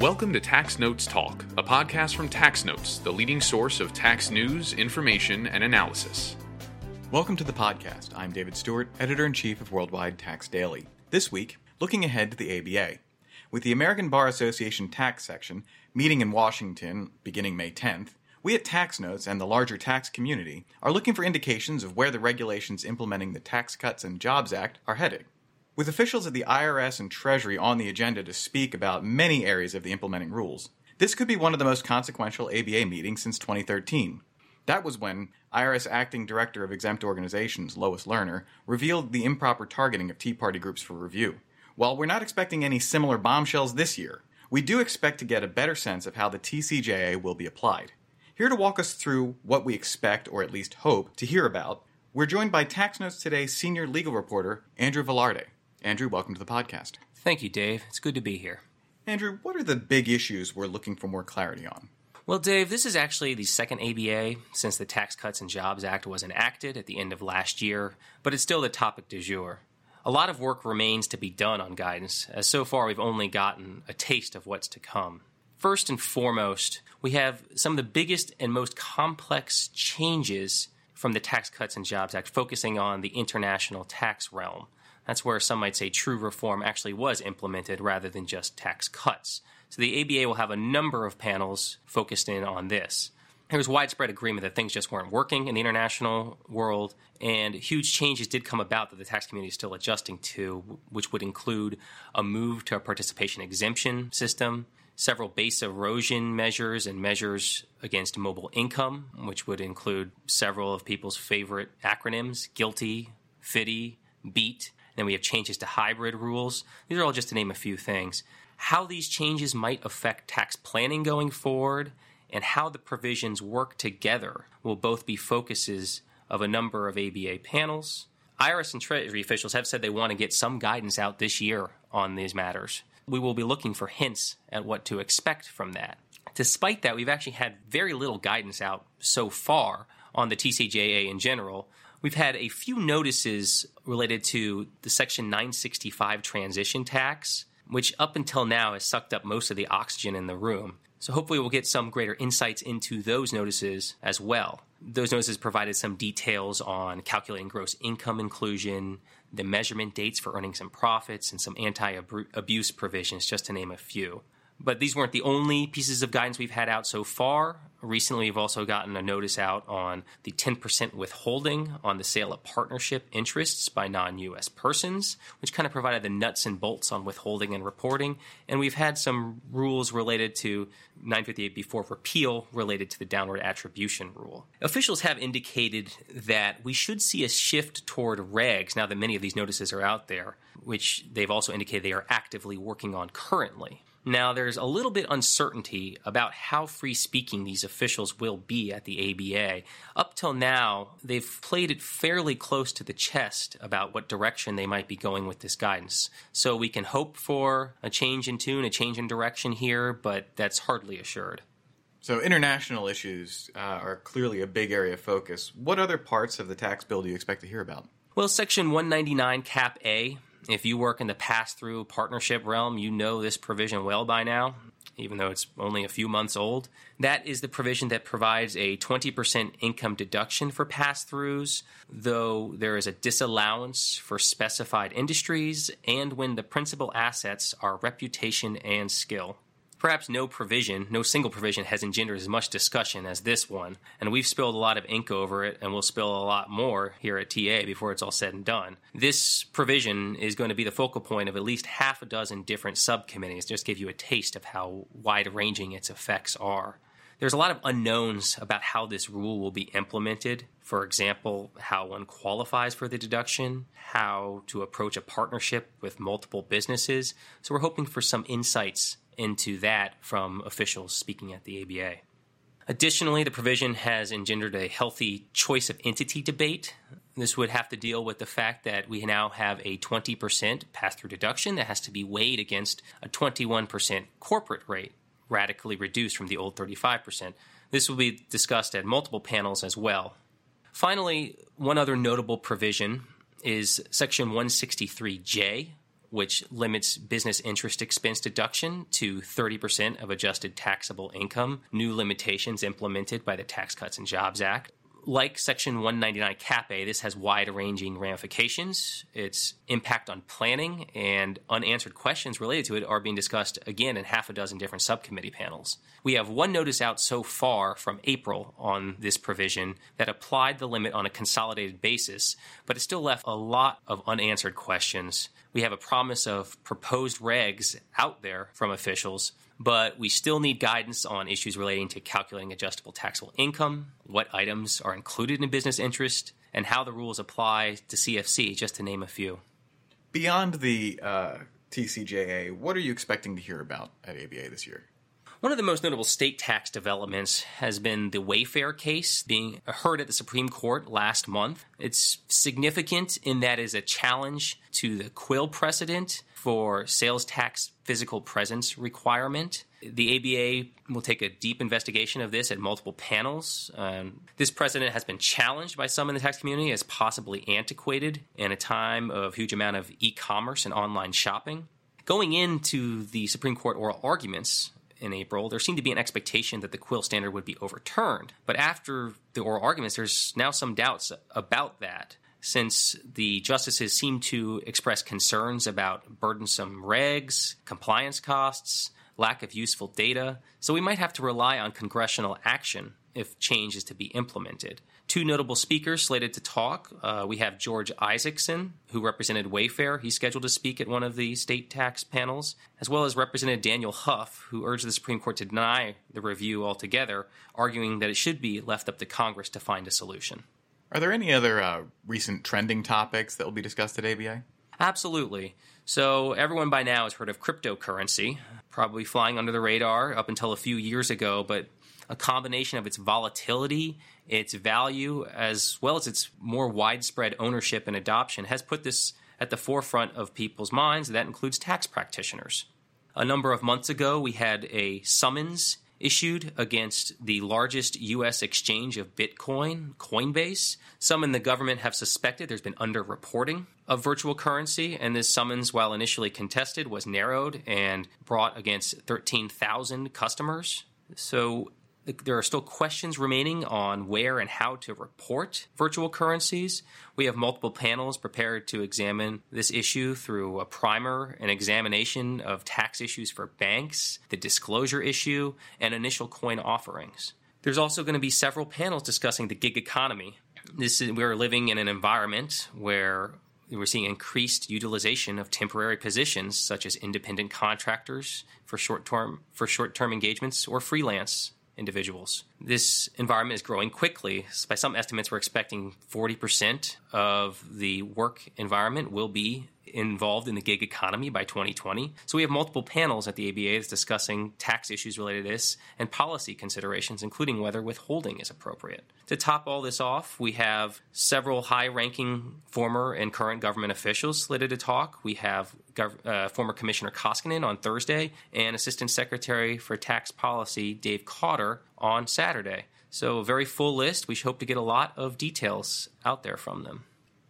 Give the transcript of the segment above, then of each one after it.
Welcome to Tax Notes Talk, a podcast from Tax Notes, the leading source of tax news, information, and analysis. Welcome to the podcast. I'm David Stewart, editor in chief of Worldwide Tax Daily. This week, looking ahead to the ABA. With the American Bar Association tax section meeting in Washington beginning May 10th, we at Tax Notes and the larger tax community are looking for indications of where the regulations implementing the Tax Cuts and Jobs Act are heading. With officials at the IRS and Treasury on the agenda to speak about many areas of the implementing rules, this could be one of the most consequential ABA meetings since 2013. That was when IRS Acting Director of Exempt Organizations, Lois Lerner, revealed the improper targeting of Tea Party groups for review. While we're not expecting any similar bombshells this year, we do expect to get a better sense of how the TCJA will be applied. Here to walk us through what we expect, or at least hope, to hear about, we're joined by Tax Notes Today's senior legal reporter, Andrew Velarde. Andrew, welcome to the podcast. Thank you, Dave. It's good to be here. Andrew, what are the big issues we're looking for more clarity on? Well, Dave, this is actually the second ABA since the Tax Cuts and Jobs Act was enacted at the end of last year, but it's still the topic du jour. A lot of work remains to be done on guidance, as so far we've only gotten a taste of what's to come. First and foremost, we have some of the biggest and most complex changes from the Tax Cuts and Jobs Act, focusing on the international tax realm. That's where some might say true reform actually was implemented rather than just tax cuts. So the ABA will have a number of panels focused in on this. There was widespread agreement that things just weren't working in the international world, and huge changes did come about that the tax community is still adjusting to, which would include a move to a participation exemption system, several base erosion measures and measures against mobile income, which would include several of people's favorite acronyms GILTI, FDII, BEAT, then we have changes to hybrid rules. These are all just to name a few things. How these changes might affect tax planning going forward and how the provisions work together will both be focuses of a number of ABA panels. IRS and Treasury officials have said they want to get some guidance out this year on these matters. We will be looking for hints at what to expect from that. Despite that, we've actually had very little guidance out so far on the TCJA in general, We've had a few notices related to the Section 965 transition tax, which up until now has sucked up most of the oxygen in the room. So hopefully we'll get some greater insights into those notices as well. Those notices provided some details on calculating gross income inclusion, the measurement dates for earnings and profits, and some anti abuse provisions, just to name a few. But these weren't the only pieces of guidance we've had out so far. Recently, we've also gotten a notice out on the 10% withholding on the sale of partnership interests by non US persons, which kind of provided the nuts and bolts on withholding and reporting. And we've had some rules related to 958 before repeal related to the downward attribution rule. Officials have indicated that we should see a shift toward regs now that many of these notices are out there, which they've also indicated they are actively working on currently. Now, there's a little bit uncertainty about how free speaking these officials will be at the ABA. Up till now, they've played it fairly close to the chest about what direction they might be going with this guidance. So we can hope for a change in tune, a change in direction here, but that's hardly assured. So, international issues uh, are clearly a big area of focus. What other parts of the tax bill do you expect to hear about? Well, Section 199, Cap A, if you work in the pass through partnership realm, you know this provision well by now, even though it's only a few months old. That is the provision that provides a 20% income deduction for pass throughs, though there is a disallowance for specified industries and when the principal assets are reputation and skill. Perhaps no provision, no single provision, has engendered as much discussion as this one, and we've spilled a lot of ink over it, and we'll spill a lot more here at TA before it's all said and done. This provision is going to be the focal point of at least half a dozen different subcommittees, just give you a taste of how wide ranging its effects are. There's a lot of unknowns about how this rule will be implemented. For example, how one qualifies for the deduction, how to approach a partnership with multiple businesses. So, we're hoping for some insights into that from officials speaking at the ABA. Additionally, the provision has engendered a healthy choice of entity debate. This would have to deal with the fact that we now have a 20% pass through deduction that has to be weighed against a 21% corporate rate, radically reduced from the old 35%. This will be discussed at multiple panels as well. Finally, one other notable provision is Section 163J, which limits business interest expense deduction to 30% of adjusted taxable income, new limitations implemented by the Tax Cuts and Jobs Act like Section 199 Cap A, this has wide ranging ramifications. Its impact on planning and unanswered questions related to it are being discussed again in half a dozen different subcommittee panels. We have one notice out so far from April on this provision that applied the limit on a consolidated basis, but it still left a lot of unanswered questions. We have a promise of proposed regs out there from officials but we still need guidance on issues relating to calculating adjustable taxable income, what items are included in business interest, and how the rules apply to CFC, just to name a few. Beyond the uh, TCJA, what are you expecting to hear about at ABA this year? One of the most notable state tax developments has been the Wayfair case being heard at the Supreme Court last month. It's significant in that it is a challenge to the Quill precedent for sales tax physical presence requirement. The ABA will take a deep investigation of this at multiple panels. Um, this precedent has been challenged by some in the tax community as possibly antiquated in a time of huge amount of e-commerce and online shopping. Going into the Supreme Court oral arguments in April, there seemed to be an expectation that the Quill standard would be overturned. But after the oral arguments, there's now some doubts about that since the justices seem to express concerns about burdensome regs, compliance costs, lack of useful data, so we might have to rely on congressional action if change is to be implemented. Two notable speakers slated to talk. Uh, we have George Isaacson, who represented Wayfair. He's scheduled to speak at one of the state tax panels, as well as Representative Daniel Huff, who urged the Supreme Court to deny the review altogether, arguing that it should be left up to Congress to find a solution. Are there any other uh, recent trending topics that will be discussed at ABA? Absolutely. So, everyone by now has heard of cryptocurrency, probably flying under the radar up until a few years ago, but a combination of its volatility, its value, as well as its more widespread ownership and adoption has put this at the forefront of people's minds. That includes tax practitioners. A number of months ago, we had a summons issued against the largest U.S. exchange of Bitcoin, Coinbase. Some in the government have suspected there's been underreporting of virtual currency, and this summons, while initially contested, was narrowed and brought against 13,000 customers. So there are still questions remaining on where and how to report virtual currencies. We have multiple panels prepared to examine this issue through a primer, an examination of tax issues for banks, the disclosure issue, and initial coin offerings. There's also going to be several panels discussing the gig economy. This is, we're living in an environment where we're seeing increased utilization of temporary positions such as independent contractors for short-term for short-term engagements or freelance individuals. This environment is growing quickly. By some estimates, we're expecting 40% of the work environment will be involved in the gig economy by 2020. So we have multiple panels at the ABA that's discussing tax issues related to this and policy considerations, including whether withholding is appropriate. To top all this off, we have several high ranking former and current government officials slated to talk. We have Gov- uh, former Commissioner Koskinen on Thursday and Assistant Secretary for Tax Policy Dave Kautter on Saturday. So, a very full list. We hope to get a lot of details out there from them.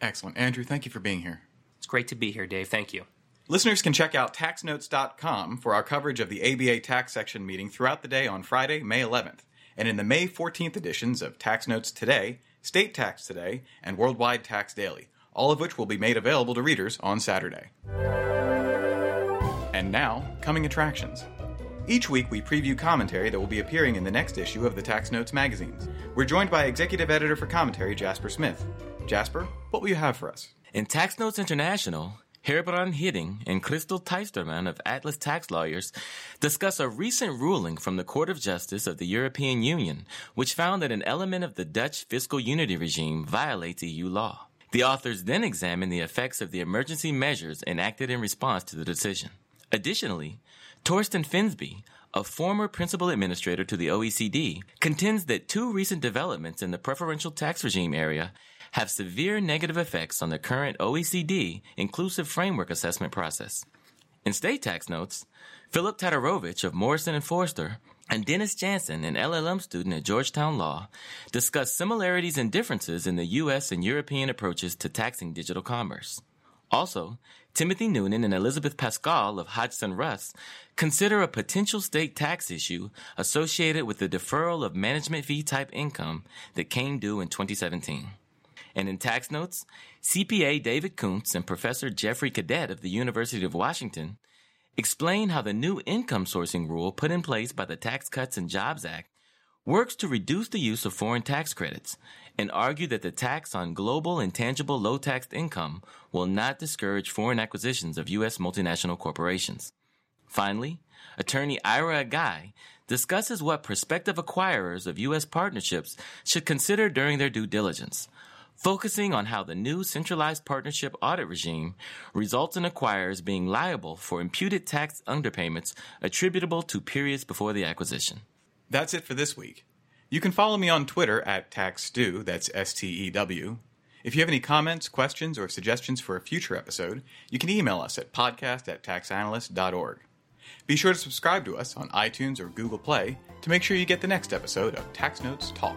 Excellent. Andrew, thank you for being here. It's great to be here, Dave. Thank you. Listeners can check out taxnotes.com for our coverage of the ABA tax section meeting throughout the day on Friday, May 11th, and in the May 14th editions of Tax Notes Today, State Tax Today, and Worldwide Tax Daily, all of which will be made available to readers on Saturday. And now, coming attractions. Each week, we preview commentary that will be appearing in the next issue of the Tax Notes magazines. We're joined by Executive Editor for Commentary, Jasper Smith. Jasper, what will you have for us? In Tax Notes International, Herbrand Hidding and Crystal Teisterman of Atlas Tax Lawyers discuss a recent ruling from the Court of Justice of the European Union, which found that an element of the Dutch fiscal unity regime violates EU law. The authors then examine the effects of the emergency measures enacted in response to the decision. Additionally, Torsten Fensby, a former principal administrator to the OECD, contends that two recent developments in the preferential tax regime area have severe negative effects on the current OECD inclusive framework assessment process. In state tax notes, Philip Tatarowicz of Morrison and Foerster and Dennis Jansen, an LLM student at Georgetown Law, discuss similarities and differences in the US and European approaches to taxing digital commerce. Also, Timothy Noonan and Elizabeth Pascal of Hodgson Russ consider a potential state tax issue associated with the deferral of management fee type income that came due in 2017. And in tax notes, CPA David Koontz and Professor Jeffrey Kadet of the University of Washington explain how the new income sourcing rule put in place by the Tax Cuts and Jobs Act works to reduce the use of foreign tax credits and argue that the tax on global intangible low taxed income will not discourage foreign acquisitions of U.S. multinational corporations. Finally, attorney Ira Agai discusses what prospective acquirers of U.S. partnerships should consider during their due diligence, focusing on how the new centralized partnership audit regime results in acquirers being liable for imputed tax underpayments attributable to periods before the acquisition. That's it for this week. You can follow me on Twitter at TaxStew, that's S T E W. If you have any comments, questions, or suggestions for a future episode, you can email us at podcast at taxanalyst.org. Be sure to subscribe to us on iTunes or Google Play to make sure you get the next episode of Tax Notes Talk.